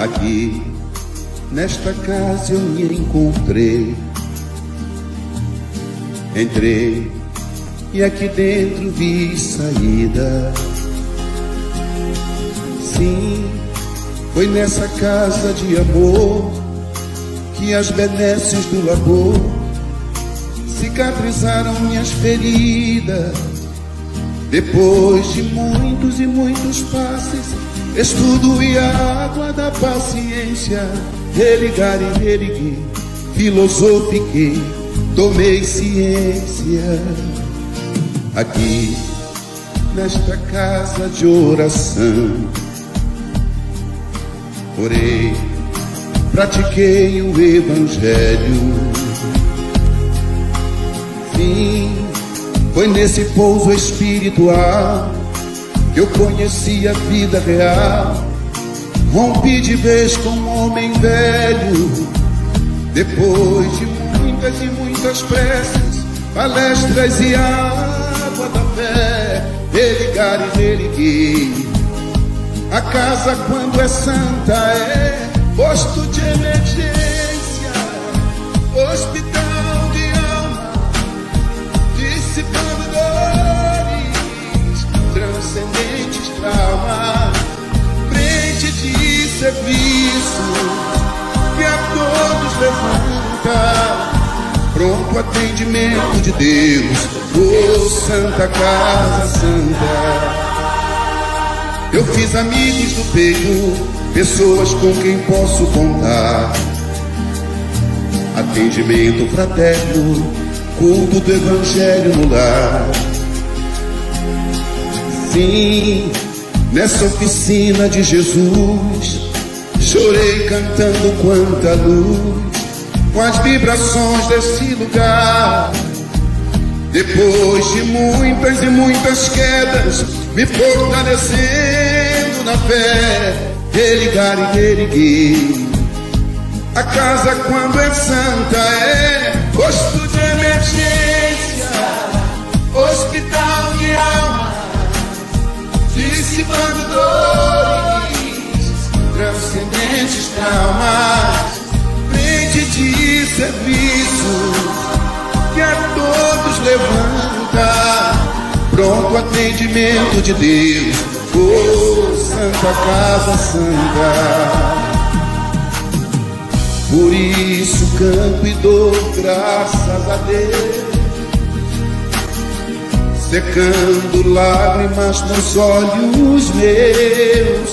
Aqui, nesta casa eu me encontrei. Entrei e aqui dentro vi saída. Sim, foi nessa casa de amor que as benesses do labor cicatrizaram minhas feridas. Depois de muitos e muitos passes, estudo e a água da paciência, religar e religui, filosofiquei, tomei ciência. Aqui, nesta casa de oração, orei, pratiquei o Evangelho. Sim, foi nesse pouso espiritual que eu conheci a vida real. Rompi de vez com um homem velho, depois de muitas e muitas preces, palestras e água da fé, religar e reerguer. A casa, quando é santa, é posto de emergência, hospital traumas, frente de serviço que a todos levanta. Pronto atendimento de Deus, oh Santa Casa Santa. Eu fiz amigos do peito, pessoas com quem posso contar. Atendimento fraterno, culto do Evangelho no lar. Sim, nessa oficina de Jesus, chorei cantando quanta luz, com as vibrações desse lugar. Depois de muitas e muitas quedas, me fortalecendo na fé, religar e reerguer. A casa, quando é santa, é posto de emergência, hospital dissipando dores, transcendentes traumas, frente de serviço que a todos levanta. Pronto atendimento de Deus, oh Santa Casa Santa. Por isso canto e dou graças a Deus, secando lágrimas nos olhos meus.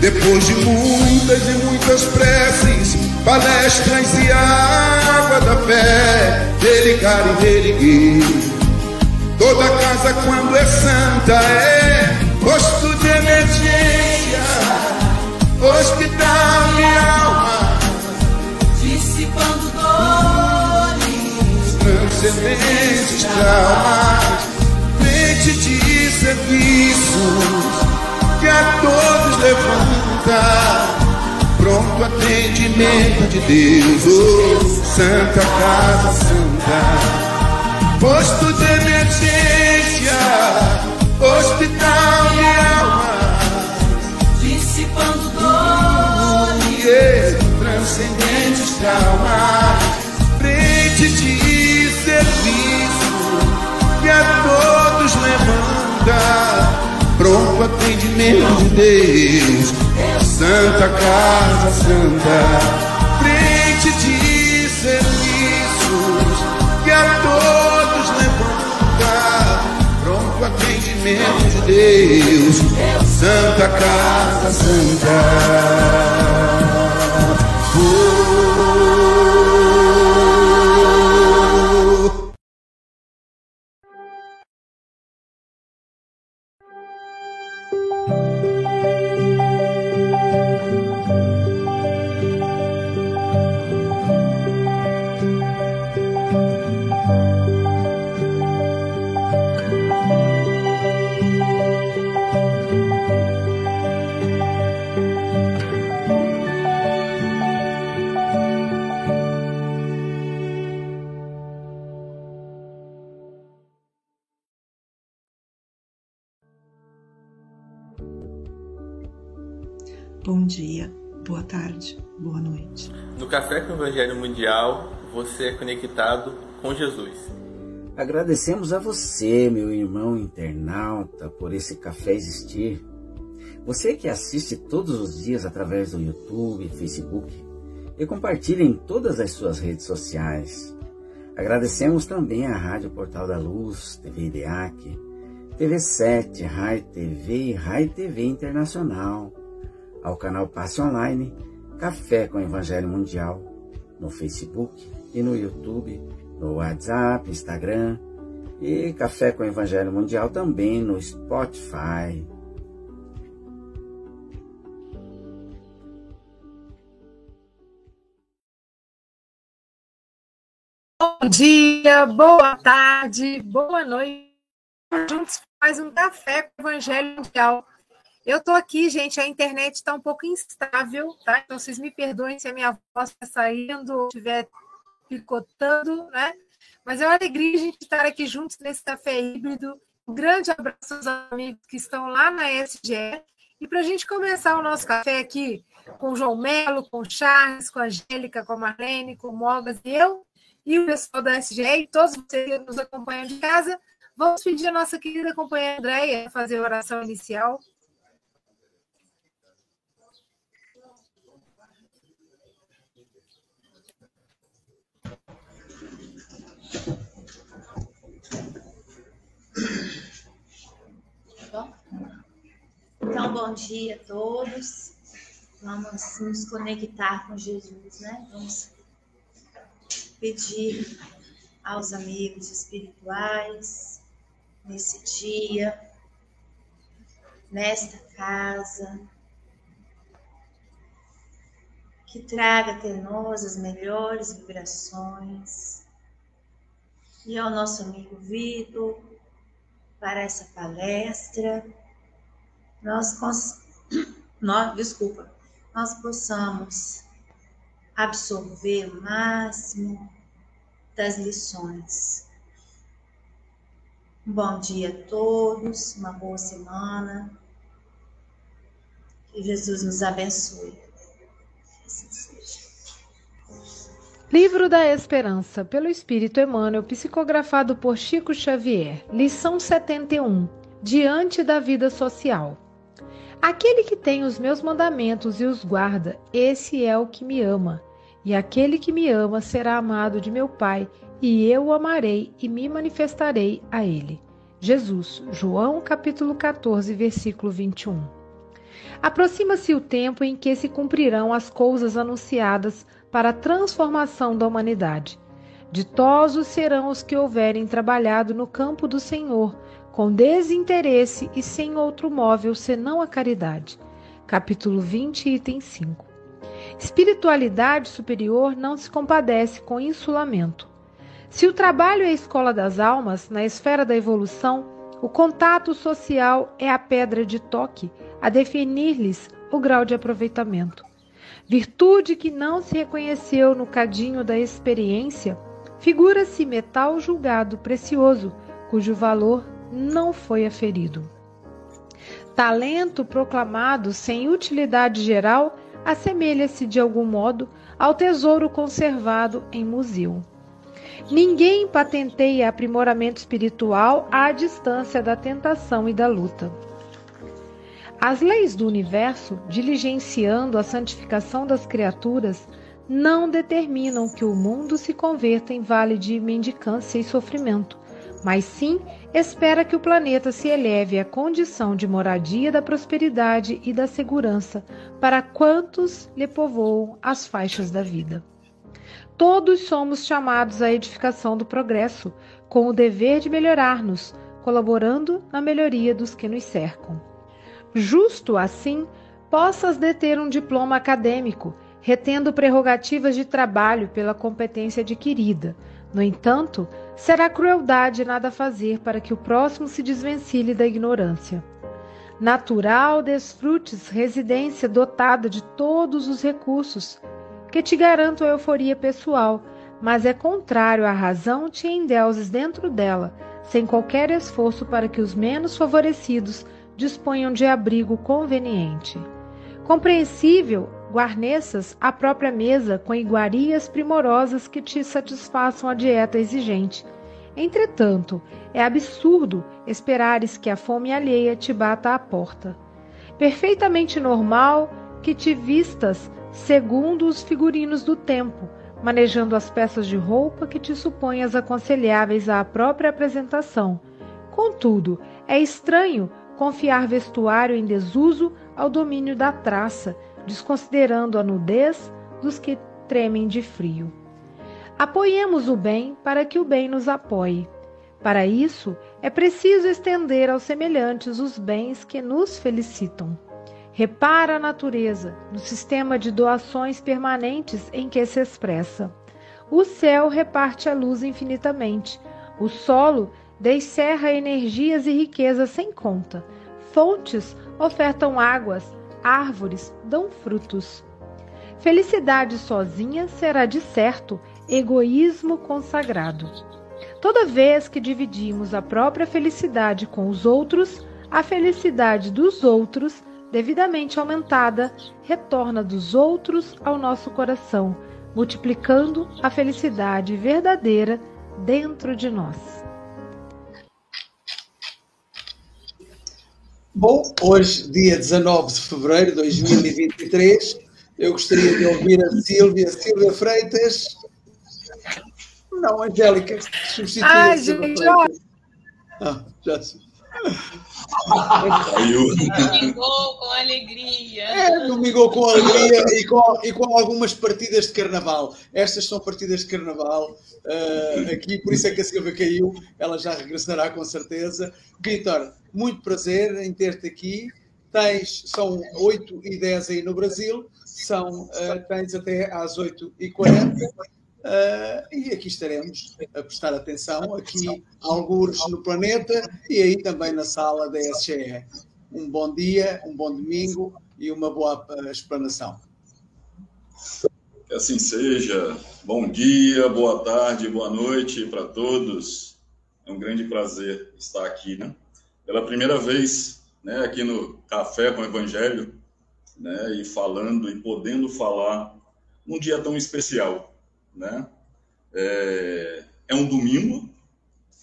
Depois de muitas e muitas preces, palestras e água da fé, religar e reerguer. Toda casa quando é santa é posto de emergência, hospital e alma, dissipando dores, transcendentes traumas, de serviços que a todos levanta. Pronto atendimento de Deus, oh, Santa Casa Santa posto de emergência, de Deus, Santa Casa Santa, frente de serviços que a todos levanta, pronto atendimento de Deus, Santa Casa Santa. Tarde, boa noite. No Café com o Evangelho Mundial, você é conectado com Jesus. Agradecemos a você, meu irmão internauta, por esse café existir. Você que assiste todos os dias através do YouTube, Facebook e compartilha em todas as suas redes sociais. Agradecemos também à Rádio Portal da Luz, TV IDEAC, TV7, Rai TV e Rai TV Internacional ao canal Passe Online Café com Evangelho Mundial no Facebook e no YouTube, no WhatsApp, Instagram e Café com Evangelho Mundial também no Spotify. Bom dia, boa tarde, boa noite. Juntos faz um café com o Evangelho Mundial. Eu estou aqui, gente, a internet está um pouco instável, tá? Então vocês me perdoem se a minha voz está saindo ou estiver picotando, né? Mas é uma alegria a gente estar aqui juntos nesse café híbrido. Um grande abraço aos amigos que estão lá na SGE. E para a gente começar o nosso café aqui com o João Melo, com o Charles, com a Angélica, com a Marlene, com o Mogas e eu, e o pessoal da SGE, e todos vocês que nos acompanham de casa, vamos pedir a nossa querida companheira Andréia fazer a oração inicial. Então, bom dia a todos. Vamos nos conectar com Jesus, né? Vamos pedir aos amigos espirituais nesse dia, nesta casa, que traga até nós as melhores vibrações. E ao nosso amigo Vitor, para essa palestra, nós, nós desculpa, nós possamos absorver o máximo das lições. Um bom dia a todos, uma boa semana. Que Jesus nos abençoe. Livro da Esperança, pelo Espírito Emmanuel, psicografado por Chico Xavier. Lição 71. Diante da vida social. Aquele que tem os meus mandamentos e os guarda, esse é o que me ama. E aquele que me ama será amado de meu Pai, e eu o amarei e me manifestarei a ele. Jesus, João capítulo 14, versículo 21. Aproxima-se o tempo em que se cumprirão as coisas anunciadas para a transformação da humanidade. Ditosos serão os que houverem trabalhado no campo do Senhor, com desinteresse e sem outro móvel senão a caridade. Capítulo 20, item 5. Espiritualidade superior não se compadece com insulamento. Se o trabalho é a escola das almas, na esfera da evolução, o contato social é a pedra de toque a definir-lhes o grau de aproveitamento. Virtude que não se reconheceu no cadinho da experiência, figura-se metal julgado precioso, cujo valor não foi aferido. Talento proclamado sem utilidade geral assemelha-se de algum modo ao tesouro conservado em museu. Ninguém patenteia aprimoramento espiritual à distância da tentação e da luta. As leis do universo, diligenciando a santificação das criaturas, não determinam que o mundo se converta em vale de mendicância e sofrimento, mas sim espera que o planeta se eleve à condição de moradia da prosperidade e da segurança para quantos lhe povoam as faixas da vida. Todos somos chamados à edificação do progresso, com o dever de melhorar-nos, colaborando na melhoria dos que nos cercam. Justo assim, possas deter um diploma acadêmico, retendo prerrogativas de trabalho pela competência adquirida. No entanto, será crueldade nada fazer para que o próximo se desvencilhe da ignorância. Natural desfrutes residência dotada de todos os recursos, que te garanto a euforia pessoal, mas é contrário à razão te endeuses dentro dela, sem qualquer esforço para que os menos favorecidos disponham de abrigo conveniente. Compreensível guarneças a própria mesa com iguarias primorosas que te satisfaçam a dieta exigente. Entretanto, é absurdo esperares que a fome alheia te bata à porta. Perfeitamente normal que te vistas segundo os figurinos do tempo, manejando as peças de roupa que te suponhas aconselháveis à própria apresentação. Contudo, é estranho confiar vestuário em desuso ao domínio da traça, desconsiderando a nudez dos que tremem de frio. Apoiemos o bem para que o bem nos apoie. Para isso, é preciso estender aos semelhantes os bens que nos felicitam. Repara a natureza, no sistema de doações permanentes em que se expressa. O céu reparte a luz infinitamente. O solo descerra energias e riquezas sem conta. Fontes ofertam águas, árvores dão frutos. Felicidade sozinha será de certo egoísmo consagrado. Toda vez que dividimos a própria felicidade com os outros, a felicidade dos outros devidamente aumentada, retorna dos outros ao nosso coração, multiplicando a felicidade verdadeira dentro de nós. Bom, hoje, dia 19 de fevereiro de 2023, eu gostaria de ouvir a Silvia, Silvia Freitas. Não, Angélica, substitui ah, gente, Freitas. Ah, já sei. Domingou com alegria. É, domingou com alegria e com, e com algumas partidas de carnaval. Estas são partidas de carnaval uh, aqui, por isso é que a Silvia caiu. Ela já regressará com certeza. Vitor, muito prazer em ter-te aqui. Tens, são 8 e 10 aí no Brasil, são, uh, tens até às 8 e 40 Uh, e aqui estaremos a prestar atenção, aqui alguns no planeta e aí também na sala da SGE. Um bom dia, um bom domingo e uma boa explanação. Que assim seja. Bom dia, boa tarde, boa noite para todos. É um grande prazer estar aqui, né? Pela primeira vez, né, aqui no Café com o Evangelho, né, e falando e podendo falar num dia tão especial né? É, é um domingo,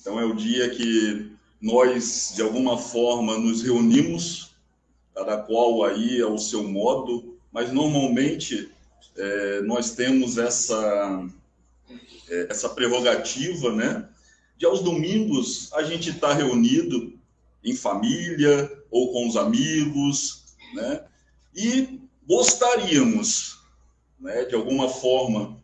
então é o dia que nós, de alguma forma, nos reunimos, cada qual aí ao seu modo, mas normalmente é, nós temos essa, é, essa prerrogativa, né? De aos domingos a gente estar tá reunido em família ou com os amigos, né? E gostaríamos, né, de alguma forma,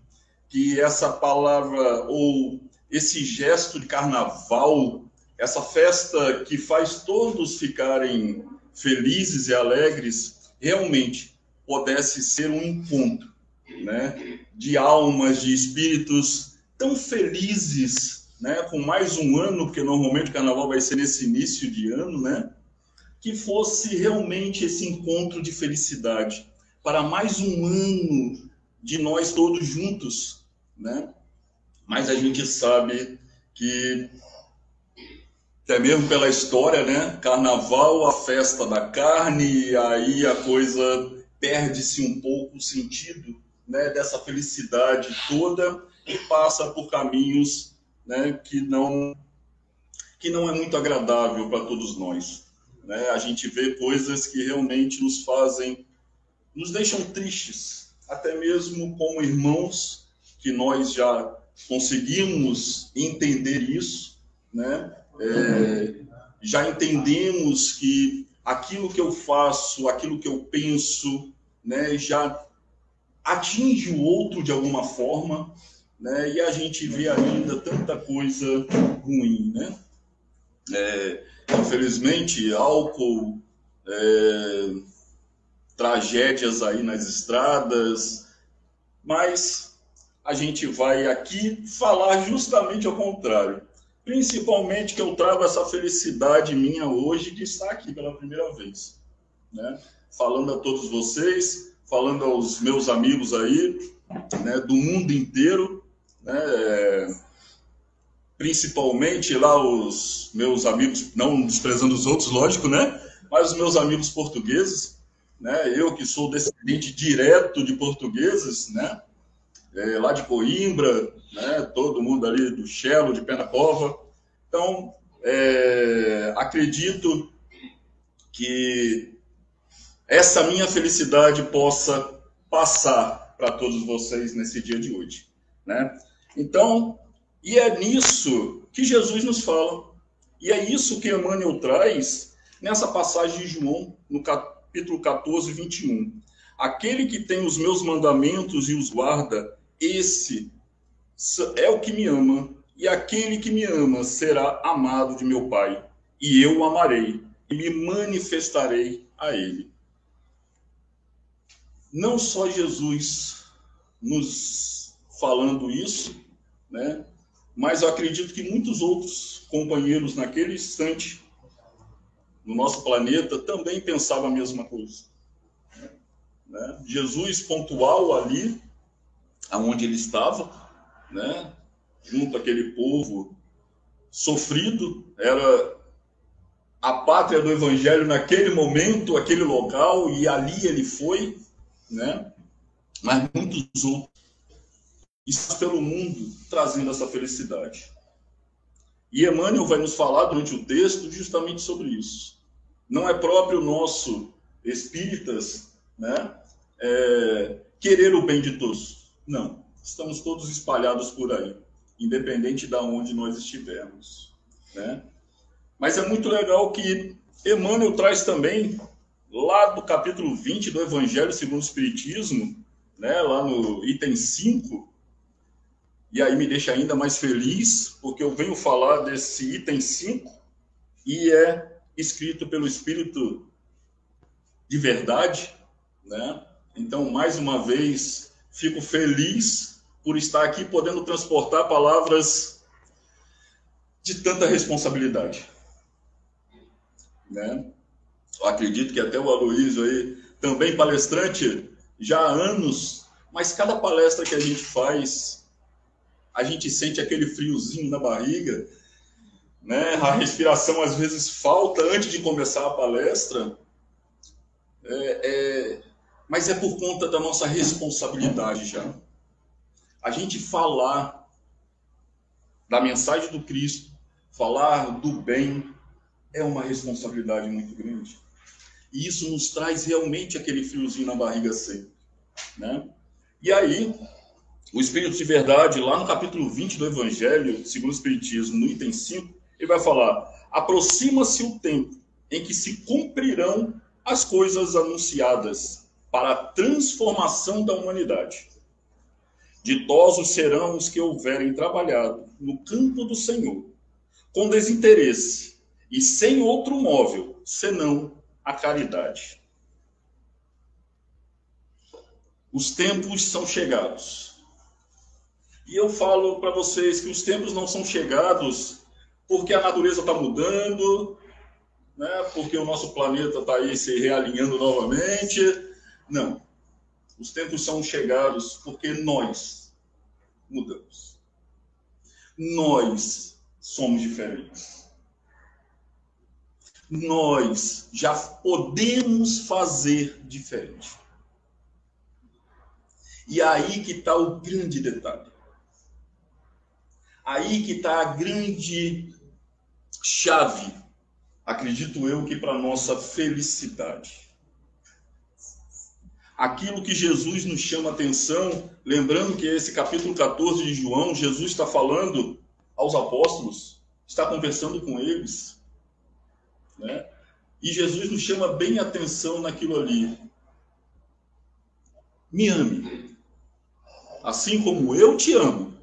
que essa palavra ou esse gesto de carnaval, essa festa que faz todos ficarem felizes e alegres, realmente pudesse ser um encontro, né, de almas, de espíritos tão felizes, né, com mais um ano, porque normalmente o carnaval vai ser nesse início de ano, né, que fosse realmente esse encontro de felicidade para mais um ano de nós todos juntos, né? Mas a gente sabe que até mesmo pela história, né? Carnaval, a festa da carne, e aí a coisa perde-se um pouco o sentido, né? Dessa felicidade toda e passa por caminhos, né? Que não que não é muito agradável para todos nós. Né? A gente vê coisas que realmente nos fazem, nos deixam tristes, até mesmo como irmãos que nós já conseguimos entender isso, né? É, já entendemos que aquilo que eu faço, aquilo que eu penso, né, já atinge o outro de alguma forma, né? E a gente vê ainda tanta coisa ruim, né? É, infelizmente, álcool, é, tragédias aí nas estradas, mas a gente vai aqui falar justamente ao contrário. Principalmente que eu trago essa felicidade minha hoje de estar aqui pela primeira vez. Né? Falando a todos vocês, falando aos meus amigos aí, né, do mundo inteiro, né, principalmente lá os meus amigos, não desprezando os outros, lógico, né? mas os meus amigos portugueses, né? Eu que sou descendente direto de portugueses, né? É, lá de Coimbra, né? Todo mundo ali do Chelo, de Penacova. Então, é, acredito que essa minha felicidade possa passar para todos vocês nesse dia de hoje, né? Então, e é nisso que Jesus nos fala. E é isso que Emmanuel traz nessa passagem de João, no capítulo 14, 21. Aquele que tem os meus mandamentos e os guarda, esse é o que me ama. E aquele que me ama será amado de meu Pai. E eu o amarei e me manifestarei a ele. Não só Jesus nos falando isso, né? Mas eu acredito que muitos outros companheiros naquele instante no nosso planeta também pensavam a mesma coisa. Né? Jesus pontual ali, aonde ele estava, né? junto àquele povo sofrido, era a pátria do evangelho naquele momento, aquele local, e ali ele foi, né? mas muitos outros está pelo mundo trazendo essa felicidade. E Emmanuel vai nos falar durante o texto justamente sobre isso. Não é próprio nosso espíritas, né, é, querer o bem de todos. Não, estamos todos espalhados por aí, independente de onde nós estivermos, né? Mas é muito legal que Emmanuel traz também lá do capítulo 20 do Evangelho segundo o Espiritismo, né, lá no item 5, e aí me deixa ainda mais feliz, porque eu venho falar desse item 5 e é escrito pelo Espírito de verdade, né? Então, mais uma vez, fico feliz por estar aqui podendo transportar palavras de tanta responsabilidade, né? Eu acredito que até o Aloysio aí, também palestrante já há anos, mas cada palestra que a gente faz a gente sente aquele friozinho na barriga, né? A respiração às vezes falta antes de começar a palestra, é, é... mas é por conta da nossa responsabilidade já. A gente falar da mensagem do Cristo, falar do bem, é uma responsabilidade muito grande. E isso nos traz realmente aquele friozinho na barriga sempre, né? E aí, o Espírito de Verdade, lá no capítulo 20 do Evangelho, segundo o Espiritismo, no item 5, ele vai falar: aproxima-se o tempo em que se cumprirão as coisas anunciadas para a transformação da humanidade. Ditosos serão os que houverem trabalhado no campo do Senhor, com desinteresse e sem outro móvel senão a caridade. Os tempos são chegados e eu falo para vocês que os tempos não são chegados porque a natureza está mudando, né? porque o nosso planeta está aí se realinhando novamente. Não. Os tempos são chegados porque nós mudamos. Nós somos diferentes. Nós já podemos fazer diferente. E aí que está o grande detalhe. Aí que está a grande chave, acredito eu, que para nossa felicidade. Aquilo que Jesus nos chama atenção, lembrando que esse capítulo 14 de João, Jesus está falando aos apóstolos, está conversando com eles, né? E Jesus nos chama bem atenção naquilo ali. Me ame, assim como eu te amo.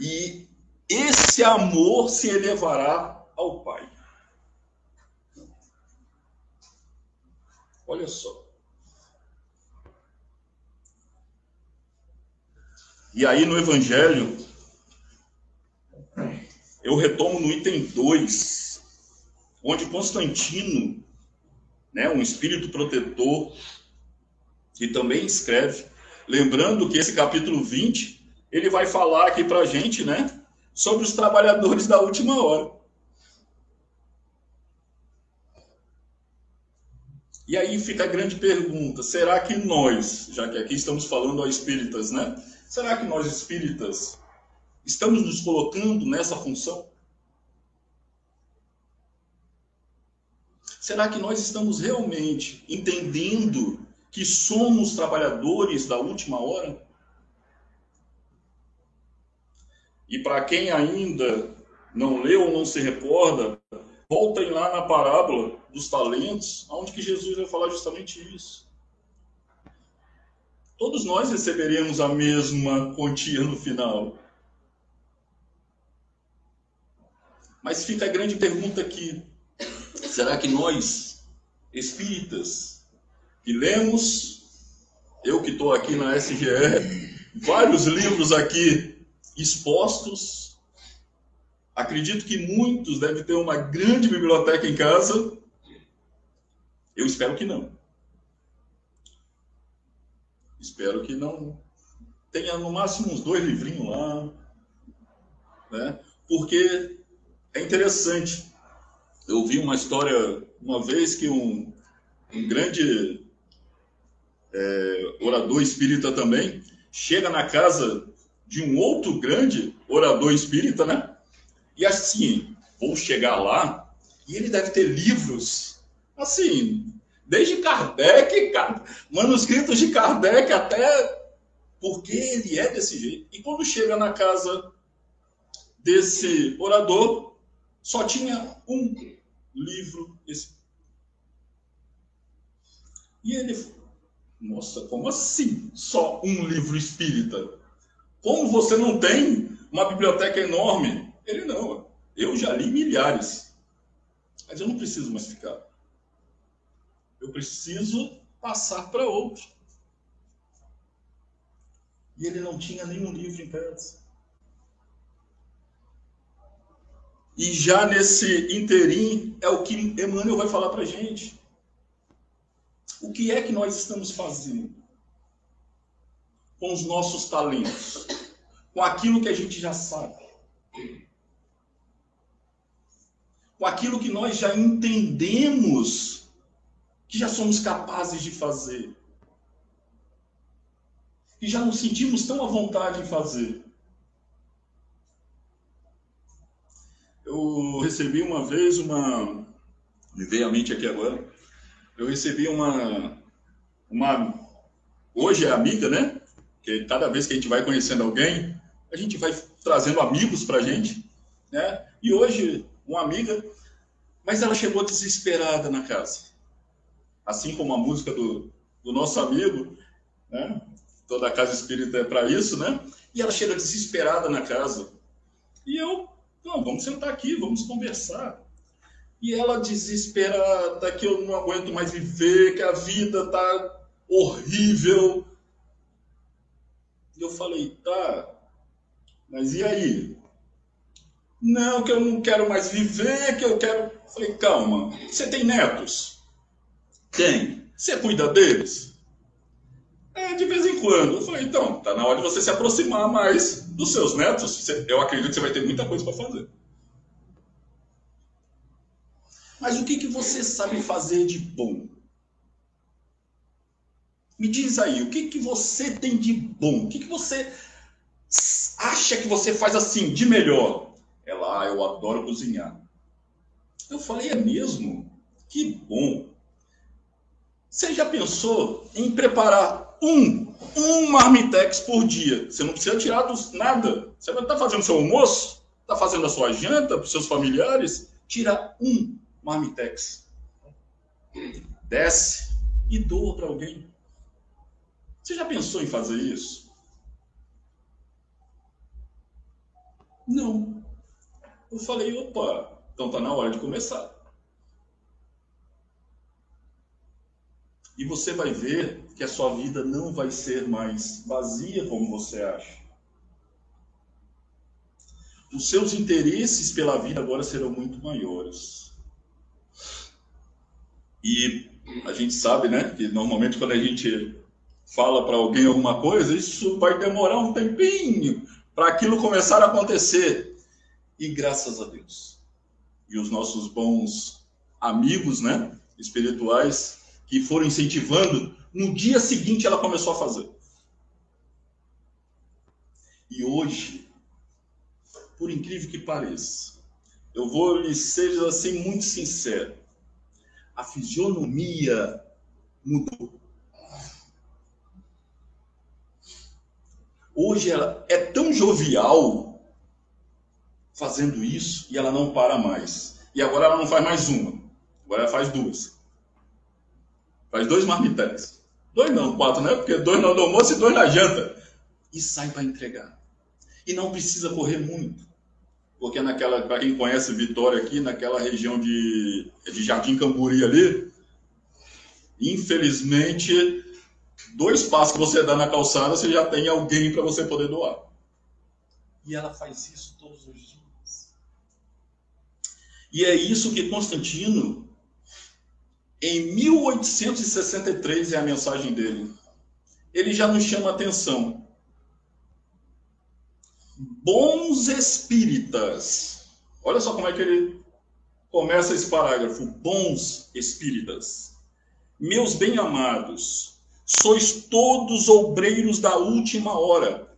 E esse amor se elevará ao Pai. Olha só. E aí no Evangelho, eu retomo no item 2, onde Constantino, né, um espírito protetor, que também escreve, lembrando que esse capítulo 20 ele vai falar aqui para a gente, né, sobre os trabalhadores da última hora. E aí fica a grande pergunta: será que nós, já que aqui estamos falando a espíritas, né? Será que nós espíritas estamos nos colocando nessa função? Será que nós estamos realmente entendendo que somos trabalhadores da última hora? E para quem ainda não leu ou não se recorda, voltem lá na parábola dos talentos, onde que Jesus vai falar justamente isso. Todos nós receberemos a mesma quantia no final. Mas fica a grande pergunta aqui: será que nós, espíritas, que lemos, eu que estou aqui na SGE, vários livros aqui expostos, acredito que muitos devem ter uma grande biblioteca em casa, eu espero que não. Espero que não tenha no máximo uns dois livrinhos lá, né? Porque é interessante. Eu vi uma história uma vez que um, um grande é, orador espírita também chega na casa de um outro grande orador espírita, né? E assim, vou chegar lá e ele deve ter livros Assim, desde Kardec, manuscritos de Kardec até porque ele é desse jeito. E quando chega na casa desse orador, só tinha um livro. E ele, nossa, como assim? Só um livro espírita? Como você não tem uma biblioteca enorme? Ele não. Eu já li milhares. Mas eu não preciso mais ficar. Eu preciso passar para outro. E ele não tinha nenhum livro em casa. E já nesse interim é o que Emmanuel vai falar para gente. O que é que nós estamos fazendo com os nossos talentos? Com aquilo que a gente já sabe? Com aquilo que nós já entendemos que já somos capazes de fazer. E já nos sentimos tão à vontade em fazer. Eu recebi uma vez uma. Me veio à mente aqui agora. Eu recebi uma. uma hoje é amiga, né? Que cada vez que a gente vai conhecendo alguém, a gente vai trazendo amigos para a gente, né? E hoje, uma amiga, mas ela chegou desesperada na casa assim como a música do, do nosso amigo, né? toda casa espírita é para isso, né? E ela chega desesperada na casa. E eu, não, vamos sentar aqui, vamos conversar. E ela desesperada, que eu não aguento mais viver, que a vida tá horrível. E eu falei, tá, mas e aí? Não, que eu não quero mais viver, que eu quero. falei, calma, você tem netos? Tem. Você cuida deles? É, de vez em quando. Eu falei, então, tá na hora de você se aproximar mais dos seus netos. Eu acredito que você vai ter muita coisa para fazer. Mas o que, que você sabe fazer de bom? Me diz aí, o que, que você tem de bom? O que, que você acha que você faz assim, de melhor? Ah, eu adoro cozinhar. Eu falei, é mesmo? Que bom. Você já pensou em preparar um, um marmitex por dia? Você não precisa tirar dos, nada. Você vai estar fazendo seu almoço? Está fazendo a sua janta para os seus familiares? Tira um marmitex. Desce e doa para alguém. Você já pensou em fazer isso? Não. Eu falei, opa, então tá na hora de começar. E você vai ver que a sua vida não vai ser mais vazia como você acha. Os seus interesses pela vida agora serão muito maiores. E a gente sabe, né, que normalmente quando a gente fala para alguém alguma coisa, isso vai demorar um tempinho para aquilo começar a acontecer. E graças a Deus. E os nossos bons amigos, né, espirituais, que foram incentivando, no dia seguinte ela começou a fazer. E hoje, por incrível que pareça, eu vou lhe ser assim muito sincero, a fisionomia mudou. Hoje ela é tão jovial fazendo isso e ela não para mais. E agora ela não faz mais uma, agora ela faz duas. Faz dois marmitex. Dois não, quatro, né? Porque dois no almoço e dois na janta. E sai para entregar. E não precisa correr muito. Porque naquela, para quem conhece Vitória aqui, naquela região de, de Jardim Camburi ali, infelizmente dois passos que você dá na calçada, você já tem alguém para você poder doar. E ela faz isso todos os dias. E é isso que Constantino, em 1863, é a mensagem dele. Ele já nos chama atenção. Bons espíritas. Olha só como é que ele começa esse parágrafo. Bons espíritas. Meus bem-amados, sois todos obreiros da última hora.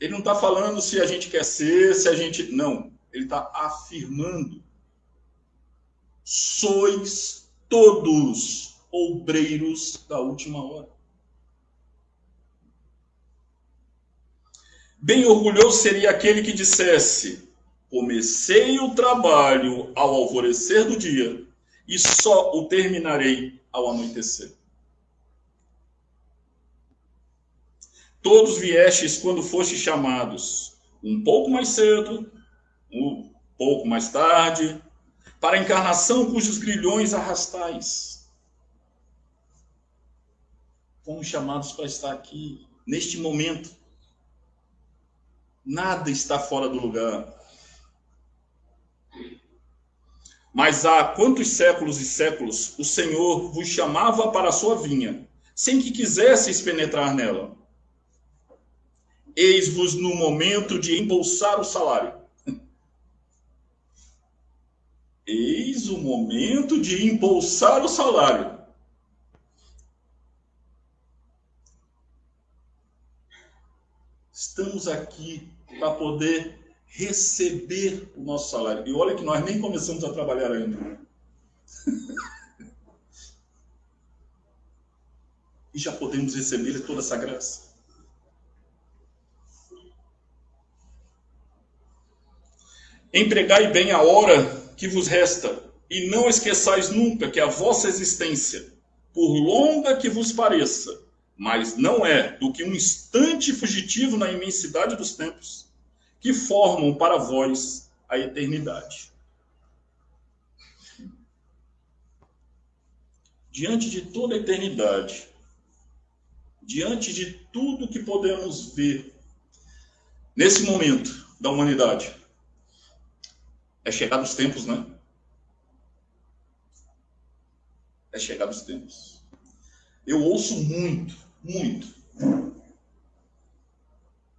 Ele não está falando se a gente quer ser, se a gente. Não. Ele está afirmando. Sois todos obreiros da última hora. Bem orgulhoso seria aquele que dissesse: Comecei o trabalho ao alvorecer do dia e só o terminarei ao anoitecer. Todos viestes quando fostes chamados, um pouco mais cedo, um pouco mais tarde, para a encarnação cujos grilhões arrastais. Fomos chamados para estar aqui, neste momento. Nada está fora do lugar. Mas há quantos séculos e séculos o Senhor vos chamava para a sua vinha, sem que quisesseis penetrar nela eis-vos no momento de embolsar o salário. Eis o momento de embolsar o salário. Estamos aqui para poder receber o nosso salário. E olha que nós nem começamos a trabalhar ainda. e já podemos receber toda essa graça. Empregai bem a hora que vos resta, e não esqueçais nunca que a vossa existência, por longa que vos pareça, mas não é do que um instante fugitivo na imensidade dos tempos, que formam para vós a eternidade. Diante de toda a eternidade, diante de tudo que podemos ver nesse momento da humanidade, é chegado os tempos, né? É chegado os tempos. Eu ouço muito, muito.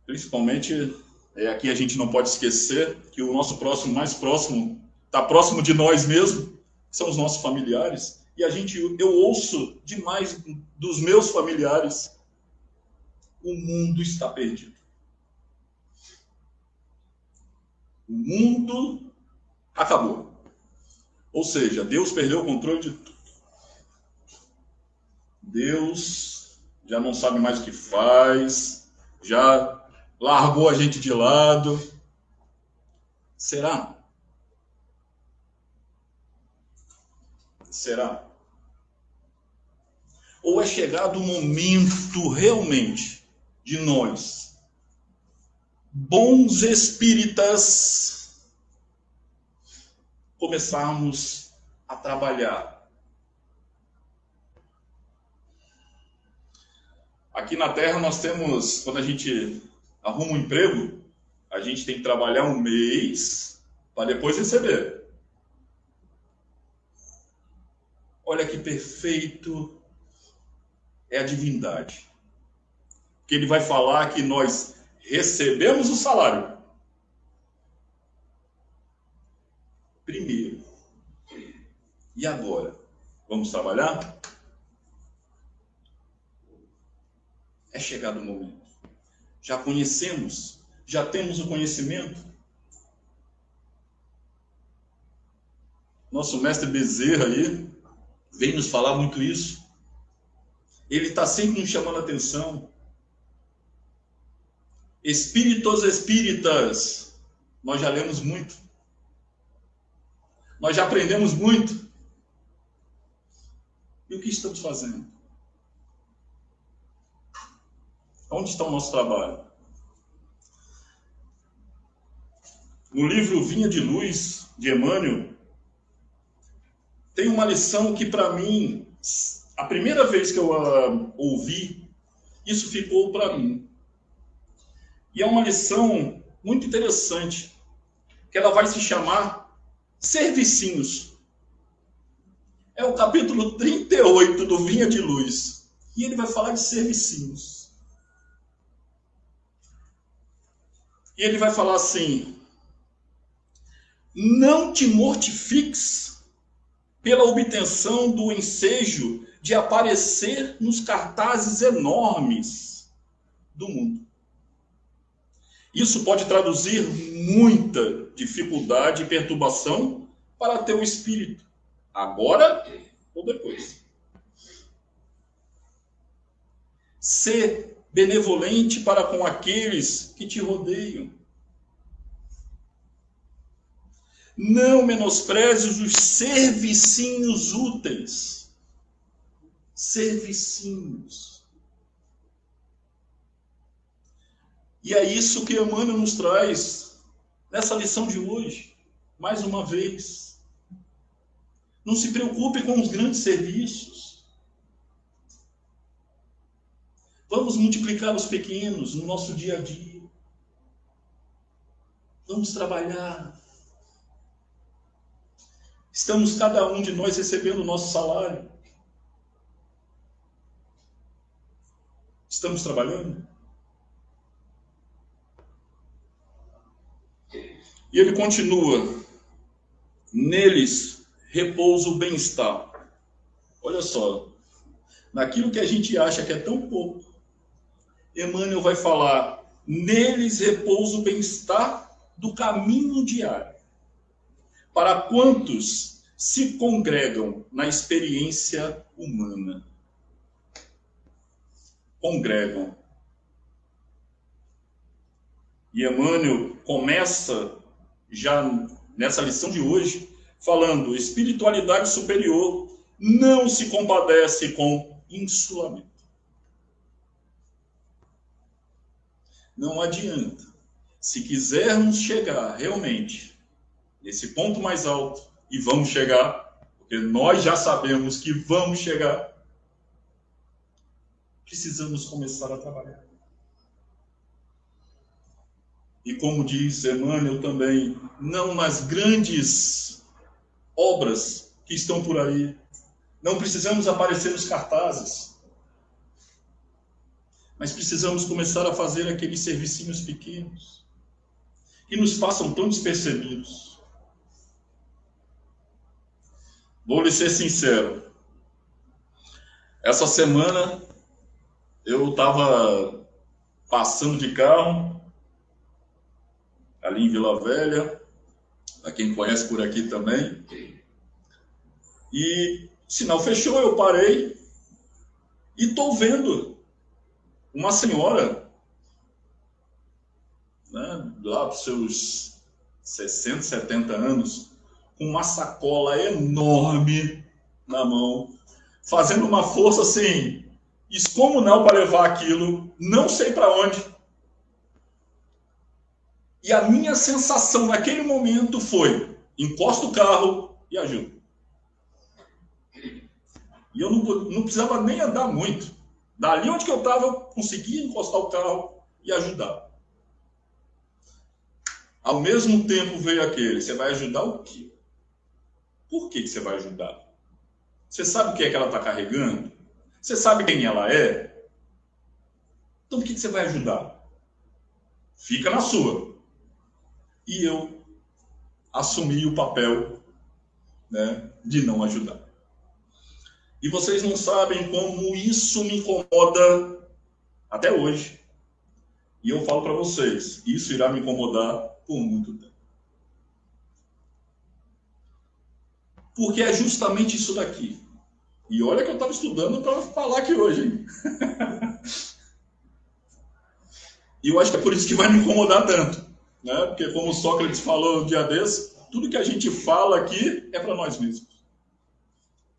Principalmente, é, aqui a gente não pode esquecer que o nosso próximo, mais próximo, está próximo de nós mesmo, são os nossos familiares. E a gente, eu ouço demais dos meus familiares. O mundo está perdido. O mundo acabou. Ou seja, Deus perdeu o controle de tudo. Deus já não sabe mais o que faz, já largou a gente de lado. Será? Será? Ou é chegado o momento realmente de nós, bons espíritas, começarmos a trabalhar. Aqui na Terra nós temos, quando a gente arruma um emprego, a gente tem que trabalhar um mês para depois receber. Olha que perfeito é a divindade. Que ele vai falar que nós recebemos o salário. primeiro. E agora? Vamos trabalhar? É chegado o momento. Já conhecemos, já temos o conhecimento. Nosso mestre Bezerra aí vem nos falar muito isso. Ele está sempre nos chamando a atenção. Espíritos espíritas, nós já lemos muito. Nós já aprendemos muito. E o que estamos fazendo? Onde está o nosso trabalho? No livro Vinha de Luz, de Emmanuel, tem uma lição que, para mim, a primeira vez que eu uh, ouvi, isso ficou para mim. E é uma lição muito interessante, que ela vai se chamar Servicinhos. É o capítulo 38 do Vinha de Luz. E ele vai falar de servicinhos. E ele vai falar assim: Não te mortifiques pela obtenção do ensejo de aparecer nos cartazes enormes do mundo. Isso pode traduzir muita dificuldade e perturbação para teu espírito, agora ou depois. Ser benevolente para com aqueles que te rodeiam. Não menosprezes os servicinhos úteis. Servicinhos. E é isso que Emmanuel nos traz nessa lição de hoje, mais uma vez. Não se preocupe com os grandes serviços. Vamos multiplicar os pequenos no nosso dia a dia. Vamos trabalhar. Estamos cada um de nós recebendo o nosso salário. Estamos trabalhando? E ele continua: neles repousa o bem-estar. Olha só, naquilo que a gente acha que é tão pouco, Emmanuel vai falar: neles repousa o bem-estar do caminho diário. Para quantos se congregam na experiência humana? Congregam. E Emmanuel começa já nessa lição de hoje, falando: espiritualidade superior não se compadece com insulamento. Não adianta. Se quisermos chegar realmente nesse ponto mais alto, e vamos chegar, porque nós já sabemos que vamos chegar, precisamos começar a trabalhar. E como diz Emmanuel também, não nas grandes obras que estão por aí. Não precisamos aparecer nos cartazes. Mas precisamos começar a fazer aqueles servicinhos pequenos que nos façam tão despercebidos. Vou lhe ser sincero. Essa semana eu estava passando de carro ali em Vila Velha, a quem conhece por aqui também. E sinal fechou, eu parei e estou vendo uma senhora, né, lá para seus 60, 70 anos, com uma sacola enorme na mão, fazendo uma força assim, descomunal para levar aquilo, não sei para onde, e a minha sensação naquele momento foi: encosta o carro e ajuda. E eu não, não precisava nem andar muito. Dali onde que eu estava, eu conseguia encostar o carro e ajudar. Ao mesmo tempo veio aquele: você vai ajudar o quê? Por que, que você vai ajudar? Você sabe o que é que ela está carregando? Você sabe quem ela é? Então por que, que você vai ajudar? Fica na sua e eu assumi o papel né, de não ajudar. E vocês não sabem como isso me incomoda Até hoje. E eu falo para vocês, isso irá me incomodar por muito tempo. Porque é justamente isso daqui. E olha que eu estava estudando para falar aqui hoje, hein? e eu acho que é por isso que vai me incomodar tanto. Né? Porque, como Sócrates falou um dia desse, tudo que a gente fala aqui é para nós mesmos.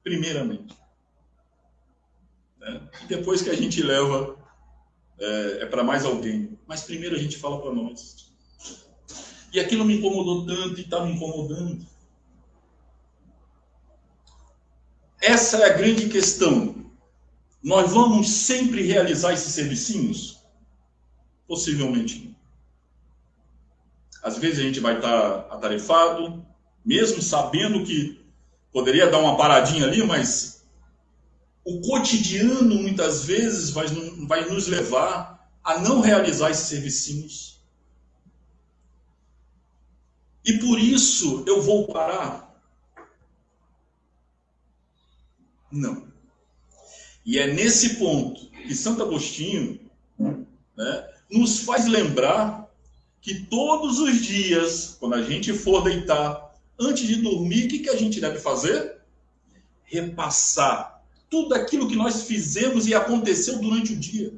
Primeiramente. Né? E depois que a gente leva, é, é para mais alguém. Mas primeiro a gente fala para nós. E aquilo me incomodou tanto e está me incomodando. Essa é a grande questão. Nós vamos sempre realizar esses servicinhos? Possivelmente não. Às vezes a gente vai estar atarefado, mesmo sabendo que poderia dar uma paradinha ali, mas o cotidiano muitas vezes vai, vai nos levar a não realizar esses servicinhos. E por isso eu vou parar Não. E é nesse ponto que Santo Agostinho né, nos faz lembrar que todos os dias, quando a gente for deitar, antes de dormir, o que, que a gente deve fazer? Repassar tudo aquilo que nós fizemos e aconteceu durante o dia.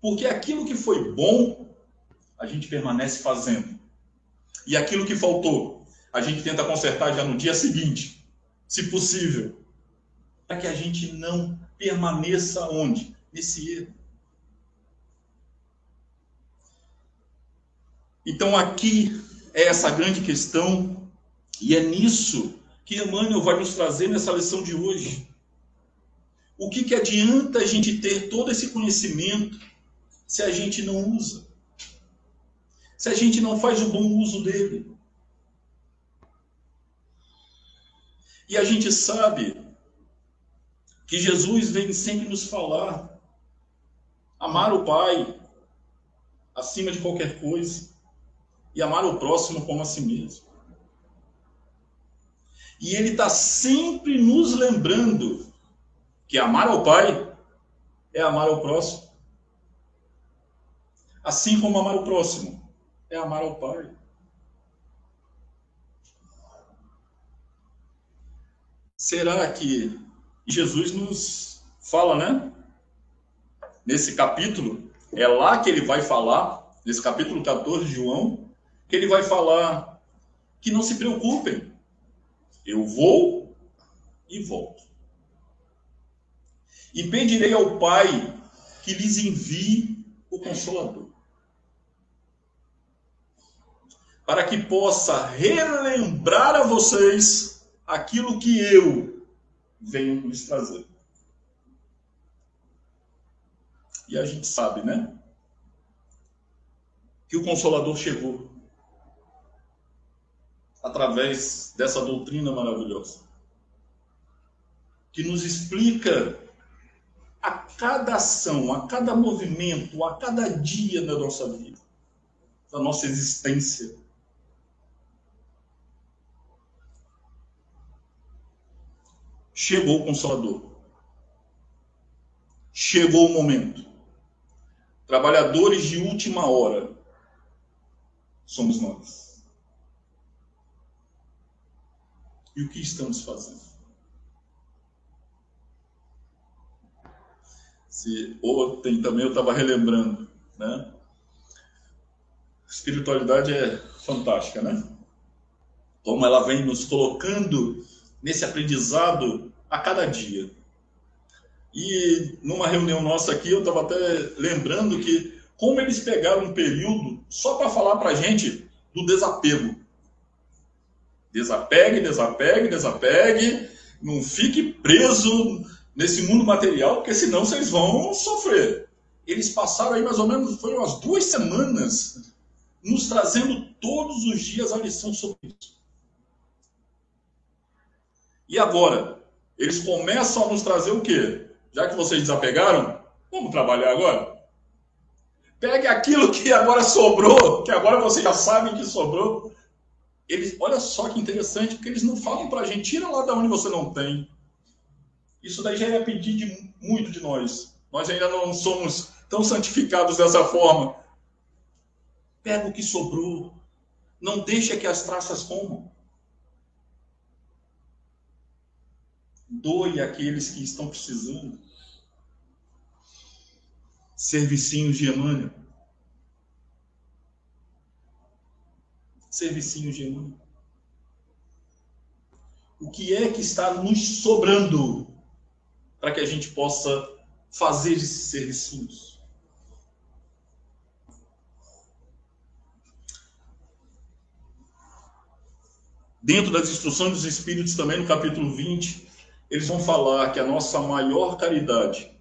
Porque aquilo que foi bom, a gente permanece fazendo. E aquilo que faltou, a gente tenta consertar já no dia seguinte se possível, para que a gente não permaneça onde? Nesse erro. Então aqui é essa grande questão e é nisso que Emmanuel vai nos trazer nessa lição de hoje. O que, que adianta a gente ter todo esse conhecimento se a gente não usa? Se a gente não faz o bom uso dele? E a gente sabe que Jesus vem sempre nos falar amar o Pai acima de qualquer coisa e amar o próximo como a si mesmo. E ele está sempre nos lembrando que amar ao Pai é amar ao próximo. Assim como amar o próximo é amar ao Pai. será que Jesus nos fala, né? Nesse capítulo, é lá que ele vai falar, nesse capítulo 14 de João, que ele vai falar que não se preocupem, eu vou e volto. E pedirei ao Pai que lhes envie o Consolador, para que possa relembrar a vocês aquilo que eu venho lhes trazer. E a gente sabe, né? Que o Consolador chegou através dessa doutrina maravilhosa, que nos explica a cada ação, a cada movimento, a cada dia da nossa vida, da nossa existência, Chegou o Consolador. Chegou o momento. Trabalhadores de última hora somos nós. E o que estamos fazendo? Se ontem também eu estava relembrando, né? espiritualidade é fantástica, né? Como ela vem nos colocando nesse aprendizado a cada dia. E numa reunião nossa aqui, eu estava até lembrando que como eles pegaram um período só para falar para a gente do desapego. Desapegue, desapegue, desapegue, não fique preso nesse mundo material, porque senão vocês vão sofrer. Eles passaram aí mais ou menos, foram umas duas semanas, nos trazendo todos os dias a lição sobre isso. E agora? Eles começam a nos trazer o quê? Já que vocês desapegaram, vamos trabalhar agora? Pegue aquilo que agora sobrou, que agora vocês já sabem que sobrou. Eles, olha só que interessante, porque eles não falam para a gente, tira lá da onde você não tem. Isso daí já é pedir de, muito de nós. Nós ainda não somos tão santificados dessa forma. Pega o que sobrou. Não deixa que as traças comam. Doe aqueles que estão precisando. Servicinhos de Emmanuel. Servicinhos de Emmanuel. O que é que está nos sobrando para que a gente possa fazer esses servicinhos? Dentro das instruções dos Espíritos, também no capítulo 20, eles vão falar que a nossa maior caridade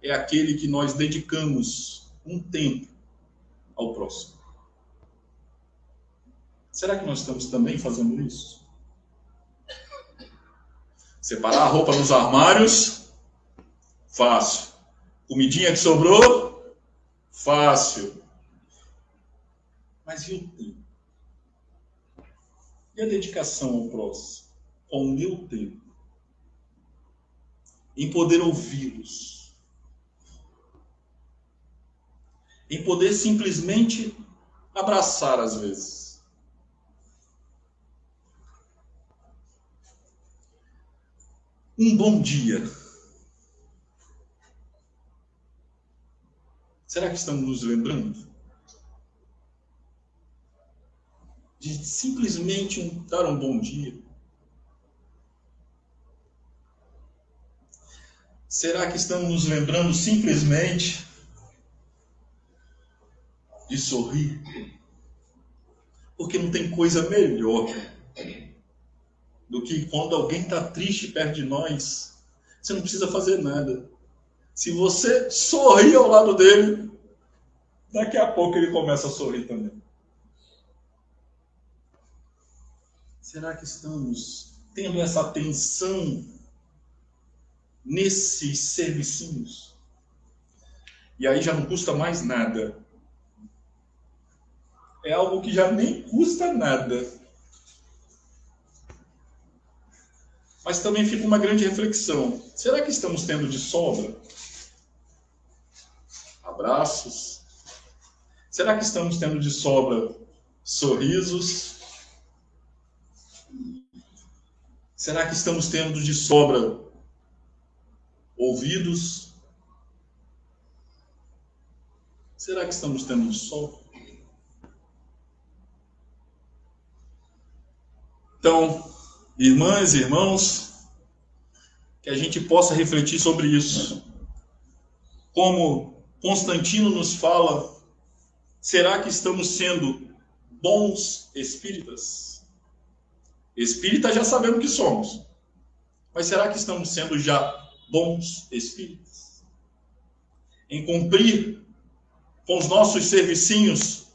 é aquele que nós dedicamos um tempo ao próximo. Será que nós estamos também fazendo isso? Separar a roupa nos armários? Fácil. Comidinha que sobrou? Fácil. Mas e o tempo? E a dedicação ao próximo? Com o meu tempo? Em poder ouvi-los? Em poder simplesmente abraçar às vezes? Um bom dia. Será que estamos nos lembrando? de simplesmente um, dar um bom dia? Será que estamos nos lembrando simplesmente de sorrir? Porque não tem coisa melhor do que quando alguém está triste perto de nós, você não precisa fazer nada. Se você sorrir ao lado dele, daqui a pouco ele começa a sorrir também. Será que estamos tendo essa atenção nesses servicinhos? E aí já não custa mais nada. É algo que já nem custa nada. Mas também fica uma grande reflexão. Será que estamos tendo de sobra? Abraços? Será que estamos tendo de sobra sorrisos? Será que estamos tendo de sobra ouvidos? Será que estamos tendo de sobra? Então, irmãs e irmãos, que a gente possa refletir sobre isso. Como Constantino nos fala, será que estamos sendo bons espíritas? Espírita já sabemos que somos. Mas será que estamos sendo já bons espíritas? Em cumprir com os nossos servicinhos,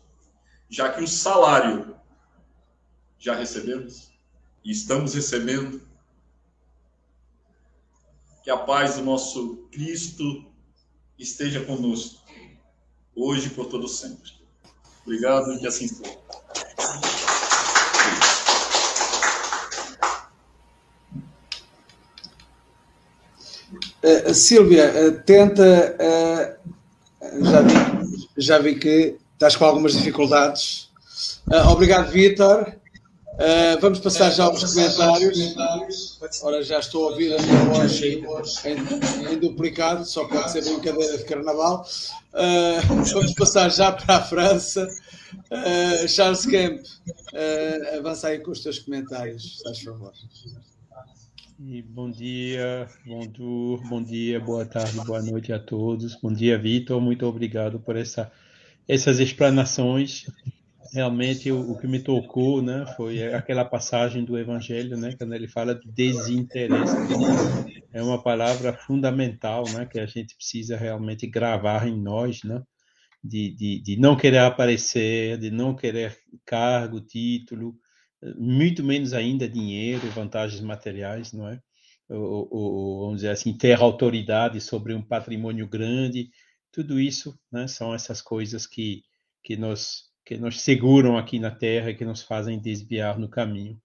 já que o salário já recebemos e estamos recebendo. Que a paz do nosso Cristo esteja conosco, hoje e por todo sempre. Obrigado e assim for. Uh, Sílvia, uh, tenta. Uh, já, vi, já vi que estás com algumas dificuldades. obrigado, Vitor. Vamos passar já aos comentários. Ora, já estou a ouvir a minha voz em, em, duplicado, só pode ser brincadeira de carnaval. vamos passar já para a França. Charles Kemp, avança aí com os teus comentários, se faz favor. E bom dia, bom bom dia, boa tarde, boa noite a todos. Bom dia, Vitor. Muito obrigado por essa, essas explanações. Realmente o, o, que me tocou, né, foi aquela passagem do Evangelho, né, quando ele fala de desinteresse. É uma palavra fundamental, né, que a gente precisa realmente gravar em nós, né, de, de, de não querer aparecer, de não querer cargo, título, muito menos ainda dinheiro, vantagens materiais, não é? Ou, vamos dizer assim, ter autoridade sobre um patrimônio grande, tudo isso né, são essas coisas que, que, nos, que nos seguram aqui na Terra que nos fazem desviar no caminho.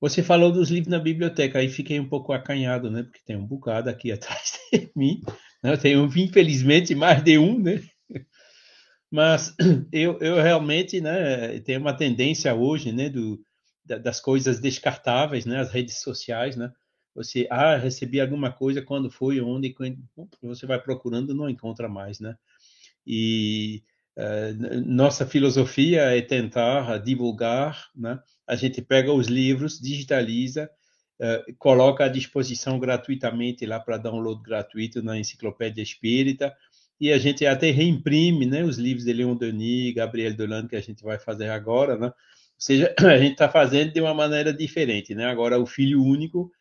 Você falou dos livros na biblioteca, aí fiquei um pouco acanhado, né? Porque tem um bocado aqui atrás de mim, Eu tenho, infelizmente, mais de um, né? Mas eu, eu realmente né, tenho uma tendência hoje né, do, das coisas descartáveis, né, as redes sociais, né? Você, ah, recebi alguma coisa, quando foi, onde, quando, você vai procurando, não encontra mais, né? E nossa filosofia é tentar divulgar, né? A gente pega os livros, digitaliza, uh, coloca à disposição gratuitamente lá para download gratuito na Enciclopédia Espírita, e a gente até reimprime, né? Os livros de Leon Denis, Gabriel Dolan, que a gente vai fazer agora, né? Ou seja, a gente está fazendo de uma maneira diferente, né? Agora, o filho único,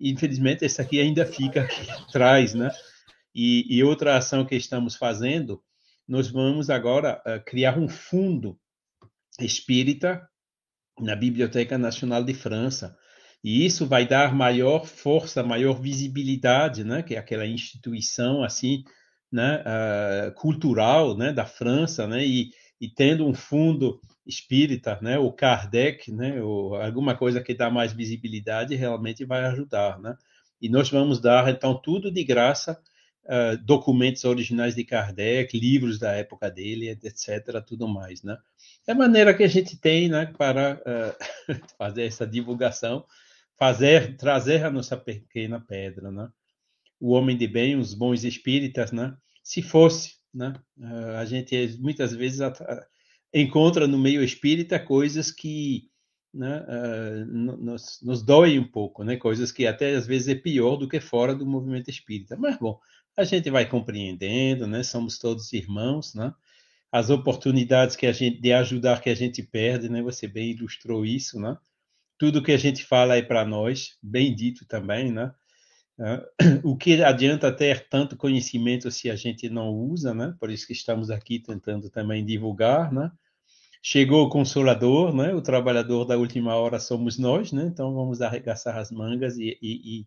infelizmente, esse aqui ainda fica aqui atrás, né? E, e, outra ação que estamos fazendo, nós vamos agora uh, criar um fundo espírita na Biblioteca Nacional de França. E isso vai dar maior força, maior visibilidade, né? Que é aquela instituição, assim, né? Uh, cultural, né? Da França, né? E, e tendo um fundo espírita, né, o Kardec, né, ou alguma coisa que dá mais visibilidade, realmente vai ajudar, né? E nós vamos dar, então, tudo de graça, uh, documentos originais de Kardec, livros da época dele, etc., tudo mais, né? É a maneira que a gente tem, né, para uh, fazer essa divulgação, fazer, trazer a nossa pequena pedra, né? O homem de bem, os bons espíritas, né? Se fosse, né? Uh, a gente muitas vezes encontra no meio espírita coisas que né, uh, nos, nos dói um pouco, né? coisas que até às vezes é pior do que fora do movimento espírita. Mas, bom, a gente vai compreendendo, né? somos todos irmãos, né? as oportunidades que a gente, de ajudar que a gente perde, né? você bem ilustrou isso, né? tudo que a gente fala é para nós, bem dito também, né? O que adianta ter tanto conhecimento se a gente não usa, né? Por isso que estamos aqui tentando também divulgar, né? Chegou o consolador, né? O trabalhador da última hora somos nós, né? Então vamos arregaçar as mangas e, e, e,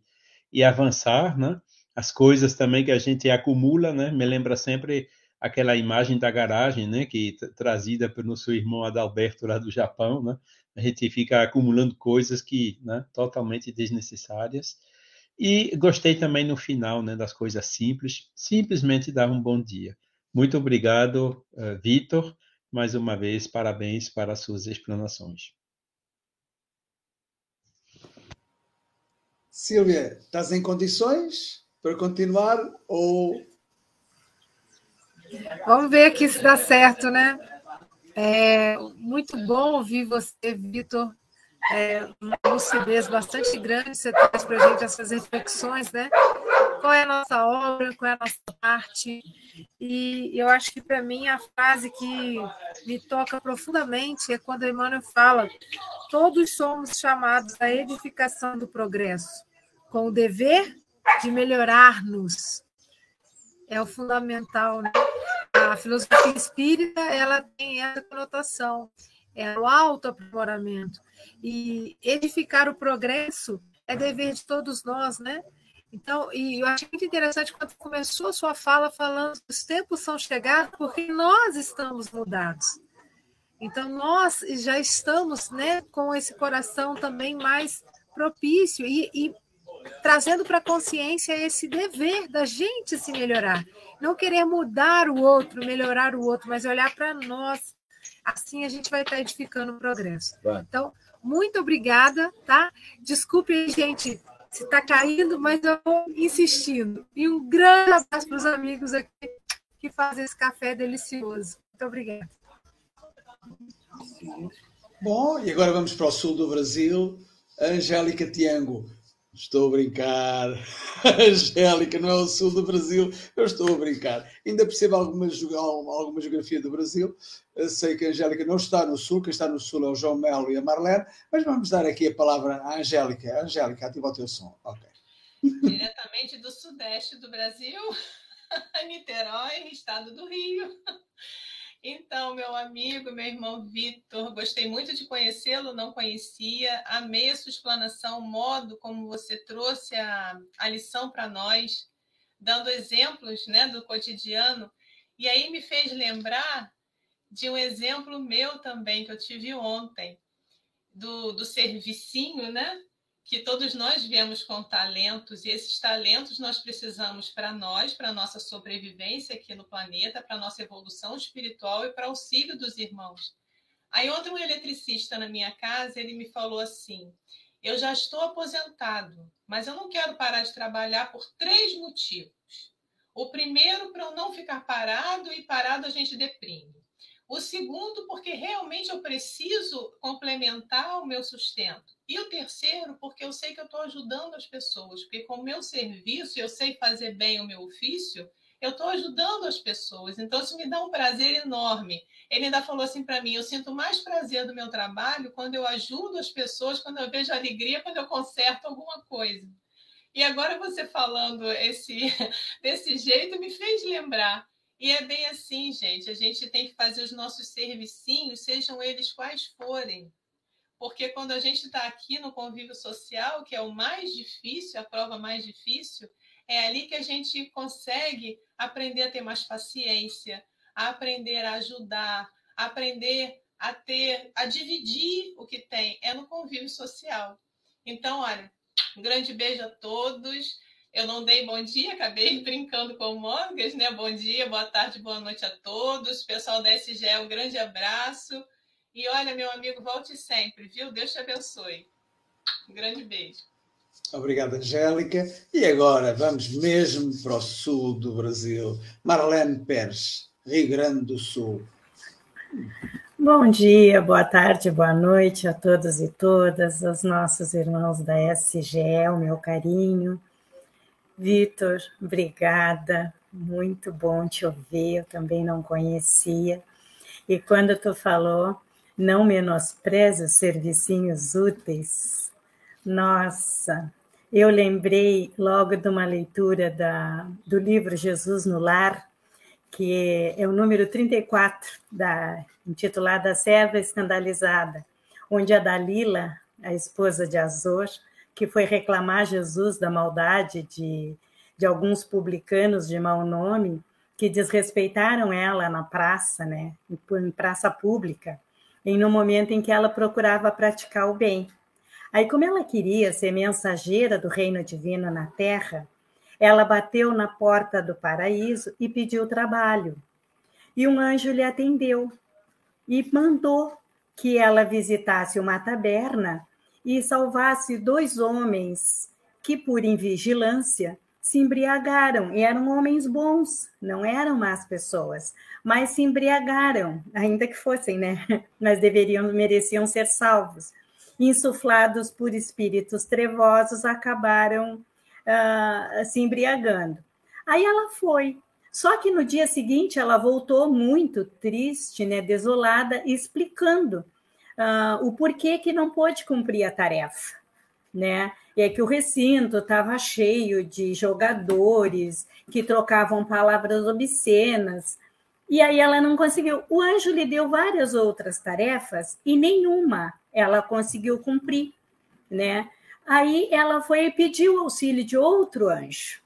e avançar, né? As coisas também que a gente acumula, né? Me lembra sempre aquela imagem da garagem, né? Que trazida pelo seu irmão Adalberto lá do Japão, né? A gente fica acumulando coisas que, né? Totalmente desnecessárias. E gostei também no final, né? Das coisas simples, simplesmente dar um bom dia. Muito obrigado, uh, Vitor mais uma vez, parabéns para as suas explanações. Silvia, estás em condições para continuar ou. Vamos ver aqui se dá certo, né? É muito bom ouvir você, Vitor. É uma lucidez bastante grande, você traz para a gente essas reflexões, né? qual é a nossa obra, qual é a nossa parte. E eu acho que, para mim, a frase que me toca profundamente é quando Emmanuel fala: todos somos chamados à edificação do progresso, com o dever de melhorar-nos. É o fundamental, né? A filosofia espírita ela tem essa conotação, é o autoaprimoramento. E edificar o progresso é dever de todos nós, né? Então, e eu achei muito interessante quando começou a sua fala falando que os tempos são chegados porque nós estamos mudados. Então, nós já estamos né, com esse coração também mais propício e, e trazendo para a consciência esse dever da gente se melhorar. Não querer mudar o outro, melhorar o outro, mas olhar para nós. Assim a gente vai estar edificando o progresso. Então, muito obrigada, tá? Desculpe, gente, se está caindo, mas eu vou insistindo. E um grande abraço para os amigos aqui que fazem esse café delicioso. Muito obrigada. Bom, e agora vamos para o sul do Brasil. Angélica Tiango. Estou a brincar. Angélica, não é o sul do Brasil. Eu estou a brincar. Ainda percebo alguma, alguma geografia do Brasil. Sei que a Angélica não está no sul. Quem está no sul é o João Melo e a Marlene. Mas vamos dar aqui a palavra à Angélica. Angélica, ativa o teu som. Ok. Diretamente do sudeste do Brasil, Niterói, estado do Rio. Então, meu amigo, meu irmão Vitor, gostei muito de conhecê-lo, não conhecia, amei a sua explanação, o modo como você trouxe a, a lição para nós, dando exemplos né, do cotidiano, e aí me fez lembrar de um exemplo meu também, que eu tive ontem, do, do servicinho, né? Que todos nós viemos com talentos e esses talentos nós precisamos para nós, para nossa sobrevivência aqui no planeta, para nossa evolução espiritual e para auxílio dos irmãos. Aí ontem um eletricista na minha casa, ele me falou assim: "Eu já estou aposentado, mas eu não quero parar de trabalhar por três motivos. O primeiro, para eu não ficar parado e parado a gente deprime. O segundo, porque realmente eu preciso complementar o meu sustento. E o terceiro, porque eu sei que eu estou ajudando as pessoas, porque com o meu serviço, eu sei fazer bem o meu ofício, eu estou ajudando as pessoas. Então, isso me dá um prazer enorme. Ele ainda falou assim para mim: eu sinto mais prazer do meu trabalho quando eu ajudo as pessoas, quando eu vejo alegria, quando eu conserto alguma coisa. E agora você falando esse desse jeito me fez lembrar e é bem assim, gente. A gente tem que fazer os nossos servicinhos, sejam eles quais forem. Porque quando a gente está aqui no convívio social, que é o mais difícil, a prova mais difícil, é ali que a gente consegue aprender a ter mais paciência, a aprender a ajudar, a aprender a ter, a dividir o que tem. É no convívio social. Então, olha, um grande beijo a todos. Eu não dei bom dia, acabei brincando com o Mônicas, né? Bom dia, boa tarde, boa noite a todos. Pessoal da SGE, um grande abraço. E olha, meu amigo, volte sempre, viu? Deus te abençoe. Um grande beijo. Obrigado, Angélica. E agora vamos mesmo para o sul do Brasil. Marlene Pérez, Rio Grande do Sul. Bom dia, boa tarde, boa noite a todos e todas, aos nossos irmãos da SGE, o meu carinho, Vitor, obrigada. Muito bom te ouvir. Eu também não conhecia. E quando tu falou, não menospreze os servicinhos úteis. Nossa, eu lembrei logo de uma leitura da, do livro Jesus no Lar, que é o número 34, da, intitulada Serva Escandalizada, onde a Dalila, a esposa de Azor, que foi reclamar Jesus da maldade de, de alguns publicanos de mau nome que desrespeitaram ela na praça, né, em praça pública, em um momento em que ela procurava praticar o bem. Aí, como ela queria ser mensageira do reino divino na terra, ela bateu na porta do paraíso e pediu trabalho. E um anjo lhe atendeu e mandou que ela visitasse uma taberna e salvasse dois homens que, por invigilância, se embriagaram. E eram homens bons, não eram más pessoas, mas se embriagaram, ainda que fossem, né? Mas deveriam, mereciam ser salvos. Insuflados por espíritos trevosos, acabaram uh, se embriagando. Aí ela foi. Só que no dia seguinte ela voltou muito triste, né, desolada, explicando uh, o porquê que não pôde cumprir a tarefa, né? E é que o recinto estava cheio de jogadores que trocavam palavras obscenas, e aí ela não conseguiu. O anjo lhe deu várias outras tarefas e nenhuma ela conseguiu cumprir, né? Aí ela foi e pediu auxílio de outro anjo,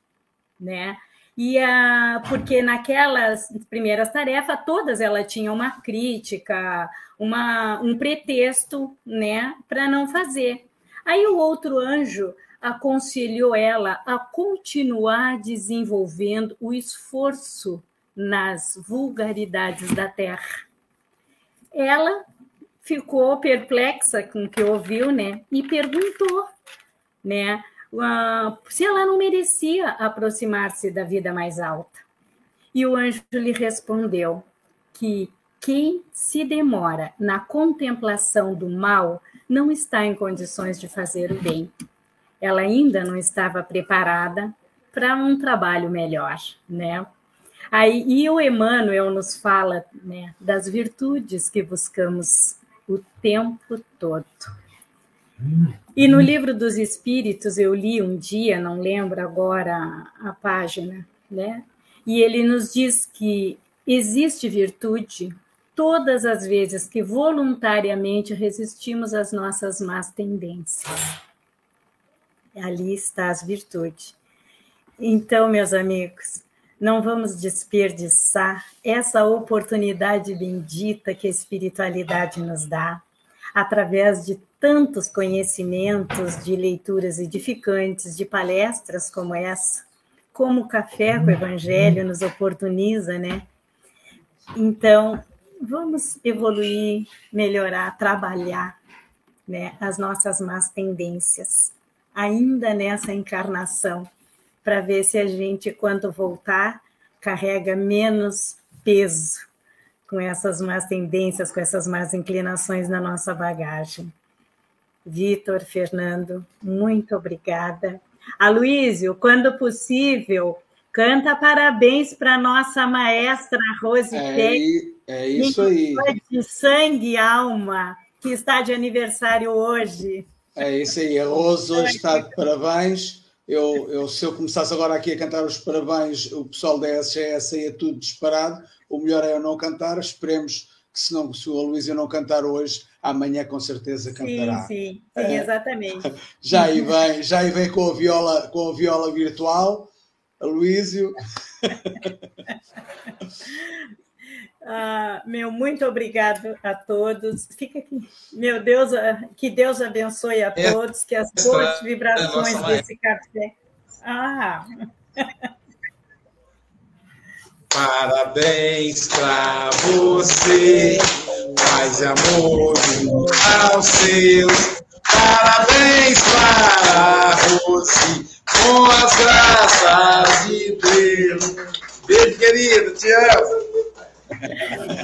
né? E a, porque naquelas primeiras tarefas, todas ela tinha uma crítica, uma, um pretexto né, para não fazer. Aí o outro anjo aconselhou ela a continuar desenvolvendo o esforço nas vulgaridades da terra. Ela ficou perplexa com o que ouviu, né? E perguntou, né? uh, se ela não merecia aproximar-se da vida mais alta. E o anjo lhe respondeu que quem se demora na contemplação do mal não está em condições de fazer o bem. Ela ainda não estava preparada para um trabalho melhor, né? Aí, e o Emmanuel nos fala né, das virtudes que buscamos o tempo todo. E no livro dos Espíritos eu li um dia, não lembro agora a página, né? E ele nos diz que existe virtude todas as vezes que voluntariamente resistimos às nossas más tendências. Ali está as virtudes. Então, meus amigos, não vamos desperdiçar essa oportunidade bendita que a espiritualidade nos dá através de tantos conhecimentos, de leituras edificantes, de palestras como essa, como o café com o Evangelho nos oportuniza, né? Então, vamos evoluir, melhorar, trabalhar né, as nossas más tendências, ainda nessa encarnação, para ver se a gente, quando voltar, carrega menos peso com essas más tendências, com essas más inclinações na nossa bagagem. Vitor, Fernando, muito obrigada. Aloísio, quando possível, canta parabéns para nossa maestra Rose é, é isso aí. De sangue e alma, que está de aniversário hoje. É isso aí, a Rose hoje está de parabéns. Eu, eu, se eu começasse agora aqui a cantar os parabéns, o pessoal da SGS ia tudo disparado. O melhor é eu não cantar. Esperemos que, se, não, se o Aloysio não cantar hoje, amanhã com certeza cantará. Sim, sim, sim é, exatamente. Já aí vem, já aí vem com a viola, com a viola virtual. Aloysio. Ah, meu, muito obrigado a todos. Fica aqui. Meu Deus, ah, que Deus abençoe a é. todos, que as boas vibrações desse café. Ah! Parabéns pra você, paz e amor aos seus. Parabéns para você, com as graças de Deus. Beijo, querido, te amo.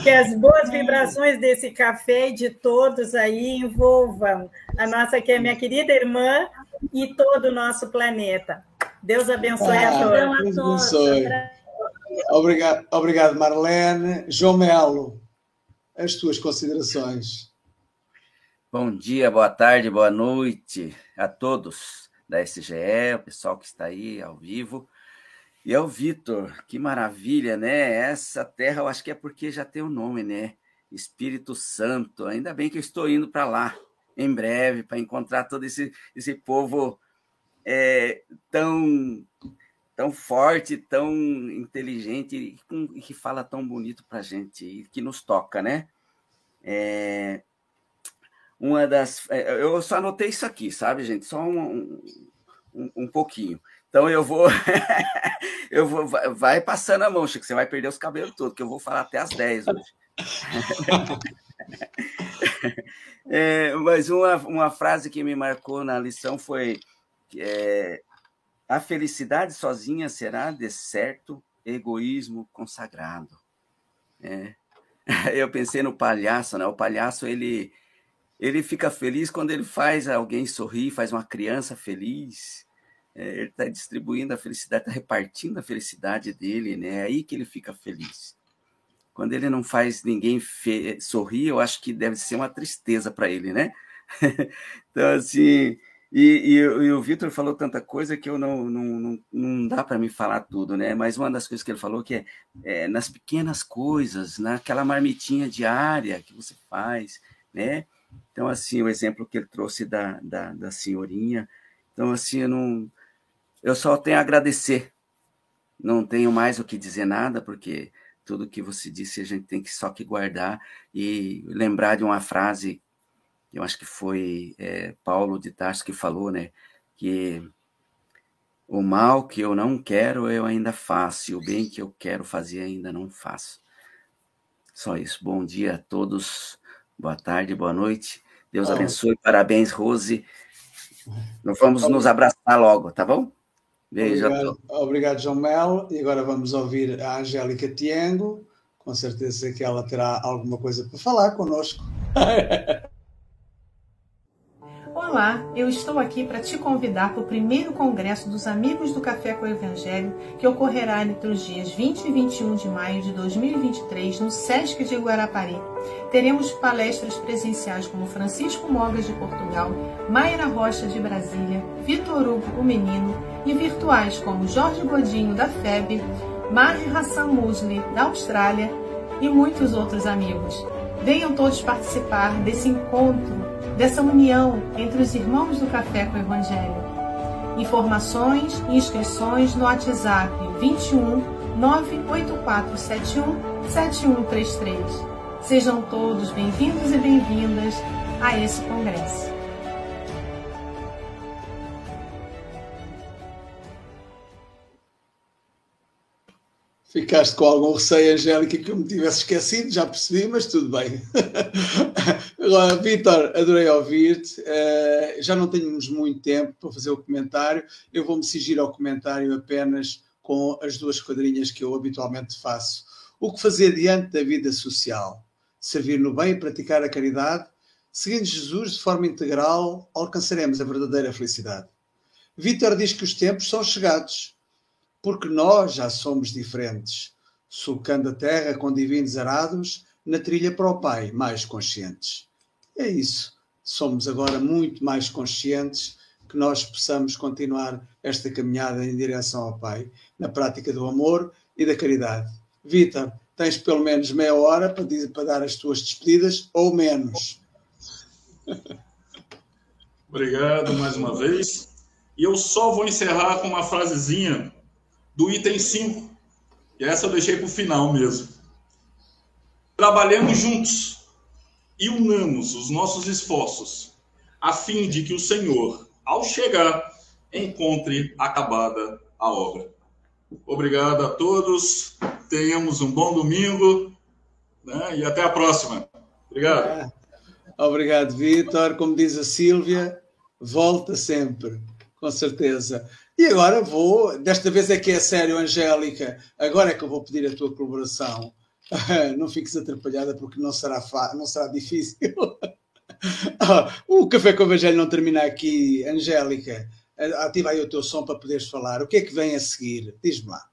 Que as boas vibrações desse café e de todos aí envolvam a nossa, que é minha querida irmã, e todo o nosso planeta. Deus abençoe ah, a todos. Deus abençoe. Obrigado, obrigado, Marlene. João Melo, as tuas considerações. Bom dia, boa tarde, boa noite a todos da SGE, o pessoal que está aí ao vivo. E é o Vitor, que maravilha, né? Essa terra eu acho que é porque já tem o um nome, né? Espírito Santo. Ainda bem que eu estou indo para lá em breve para encontrar todo esse, esse povo é, tão tão forte, tão inteligente e, com, que fala tão bonito para gente e que nos toca, né? É, uma das, é, eu só anotei isso aqui, sabe, gente? Só um, um, um pouquinho. Então eu vou, eu vou, vai passando a mão, Chico, você vai perder os cabelos todos, que eu vou falar até as 10 hoje. é, mas uma, uma frase que me marcou na lição foi é, a felicidade sozinha será de certo egoísmo consagrado. É. Eu pensei no palhaço, né? O palhaço ele ele fica feliz quando ele faz alguém sorrir, faz uma criança feliz ele está distribuindo a felicidade, está repartindo a felicidade dele, né? É aí que ele fica feliz. Quando ele não faz ninguém sorrir, eu acho que deve ser uma tristeza para ele, né? então, assim, e, e, e o Vitor falou tanta coisa que eu não, não, não, não dá para me falar tudo, né? Mas uma das coisas que ele falou que é, é, nas pequenas coisas, naquela marmitinha diária que você faz, né? Então, assim, o exemplo que ele trouxe da, da, da senhorinha. Então, assim, eu não, eu só tenho a agradecer. Não tenho mais o que dizer nada, porque tudo que você disse a gente tem que só que guardar e lembrar de uma frase, eu acho que foi é, Paulo de Tarso que falou, né? Que o mal que eu não quero eu ainda faço, e o bem que eu quero fazer ainda não faço. Só isso. Bom dia a todos, boa tarde, boa noite. Deus abençoe, parabéns, Rose. Nós vamos nos abraçar logo, tá bom? Beijo. Obrigado, obrigado, João Melo. E agora vamos ouvir a Angélica Tiengo. Com certeza que ela terá alguma coisa para falar conosco. Olá, eu estou aqui para te convidar para o primeiro congresso dos Amigos do Café com o Evangelho, que ocorrerá entre os dias 20 e 21 de maio de 2023 no SESC de Guarapari. Teremos palestras presenciais como Francisco Mogas de Portugal, Mayra Rocha de Brasília, Vitor Hugo o Menino e virtuais como Jorge Godinho da FEB, Maher Hassan Musli da Austrália e muitos outros amigos. Venham todos participar desse encontro dessa união entre os irmãos do Café com o Evangelho. Informações e inscrições no WhatsApp 21 98471 7133. Sejam todos bem-vindos e bem-vindas a esse congresso. Ficaste com algum receio, Angélica, que eu me tivesse esquecido, já percebi, mas tudo bem. Vitor, adorei ouvir-te. Uh, já não temos muito tempo para fazer o comentário. Eu vou-me sigir ao comentário apenas com as duas quadrinhas que eu habitualmente faço. O que fazer diante da vida social? Servir no bem e praticar a caridade? Seguindo Jesus de forma integral, alcançaremos a verdadeira felicidade. Vitor diz que os tempos são chegados porque nós já somos diferentes, sulcando a terra com divinos arados, na trilha para o Pai, mais conscientes. É isso. Somos agora muito mais conscientes que nós possamos continuar esta caminhada em direção ao Pai, na prática do amor e da caridade. Vitor, tens pelo menos meia hora para, dizer, para dar as tuas despedidas, ou menos. Obrigado mais uma vez. E eu só vou encerrar com uma frasezinha do item 5. E essa eu deixei para o final mesmo. Trabalhemos juntos e unamos os nossos esforços, a fim de que o Senhor, ao chegar, encontre acabada a obra. Obrigado a todos, tenhamos um bom domingo né? e até a próxima. Obrigado. É. Obrigado, Vitor. Como diz a Sílvia, volta sempre, com certeza. E agora vou, desta vez é que é sério, Angélica, agora é que eu vou pedir a tua colaboração. Não fiques atrapalhada porque não será, não será difícil. o Café com o Evangelho não termina aqui, Angélica. Ativa aí o teu som para poderes falar. O que é que vem a seguir? Diz-me lá.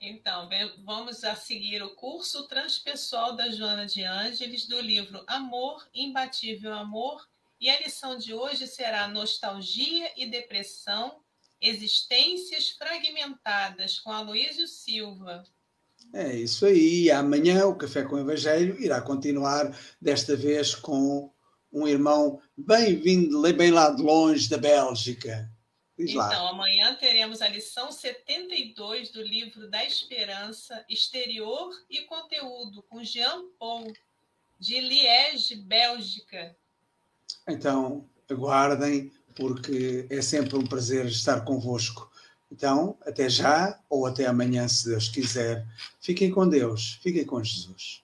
Então, vamos a seguir o curso transpessoal da Joana de Ângeles, do livro Amor, Imbatível Amor, e a lição de hoje será Nostalgia e Depressão, Existências Fragmentadas, com Aloísio Silva. É isso aí. Amanhã o Café com o Evangelho irá continuar, desta vez com um irmão bem-vindo, bem lá de longe da Bélgica. Diz então, lá. amanhã teremos a lição 72 do livro da Esperança, Exterior e Conteúdo, com Jean Paul, de Liège, Bélgica. Então, aguardem, porque é sempre um prazer estar convosco. Então, até já ou até amanhã, se Deus quiser. Fiquem com Deus, fiquem com Jesus.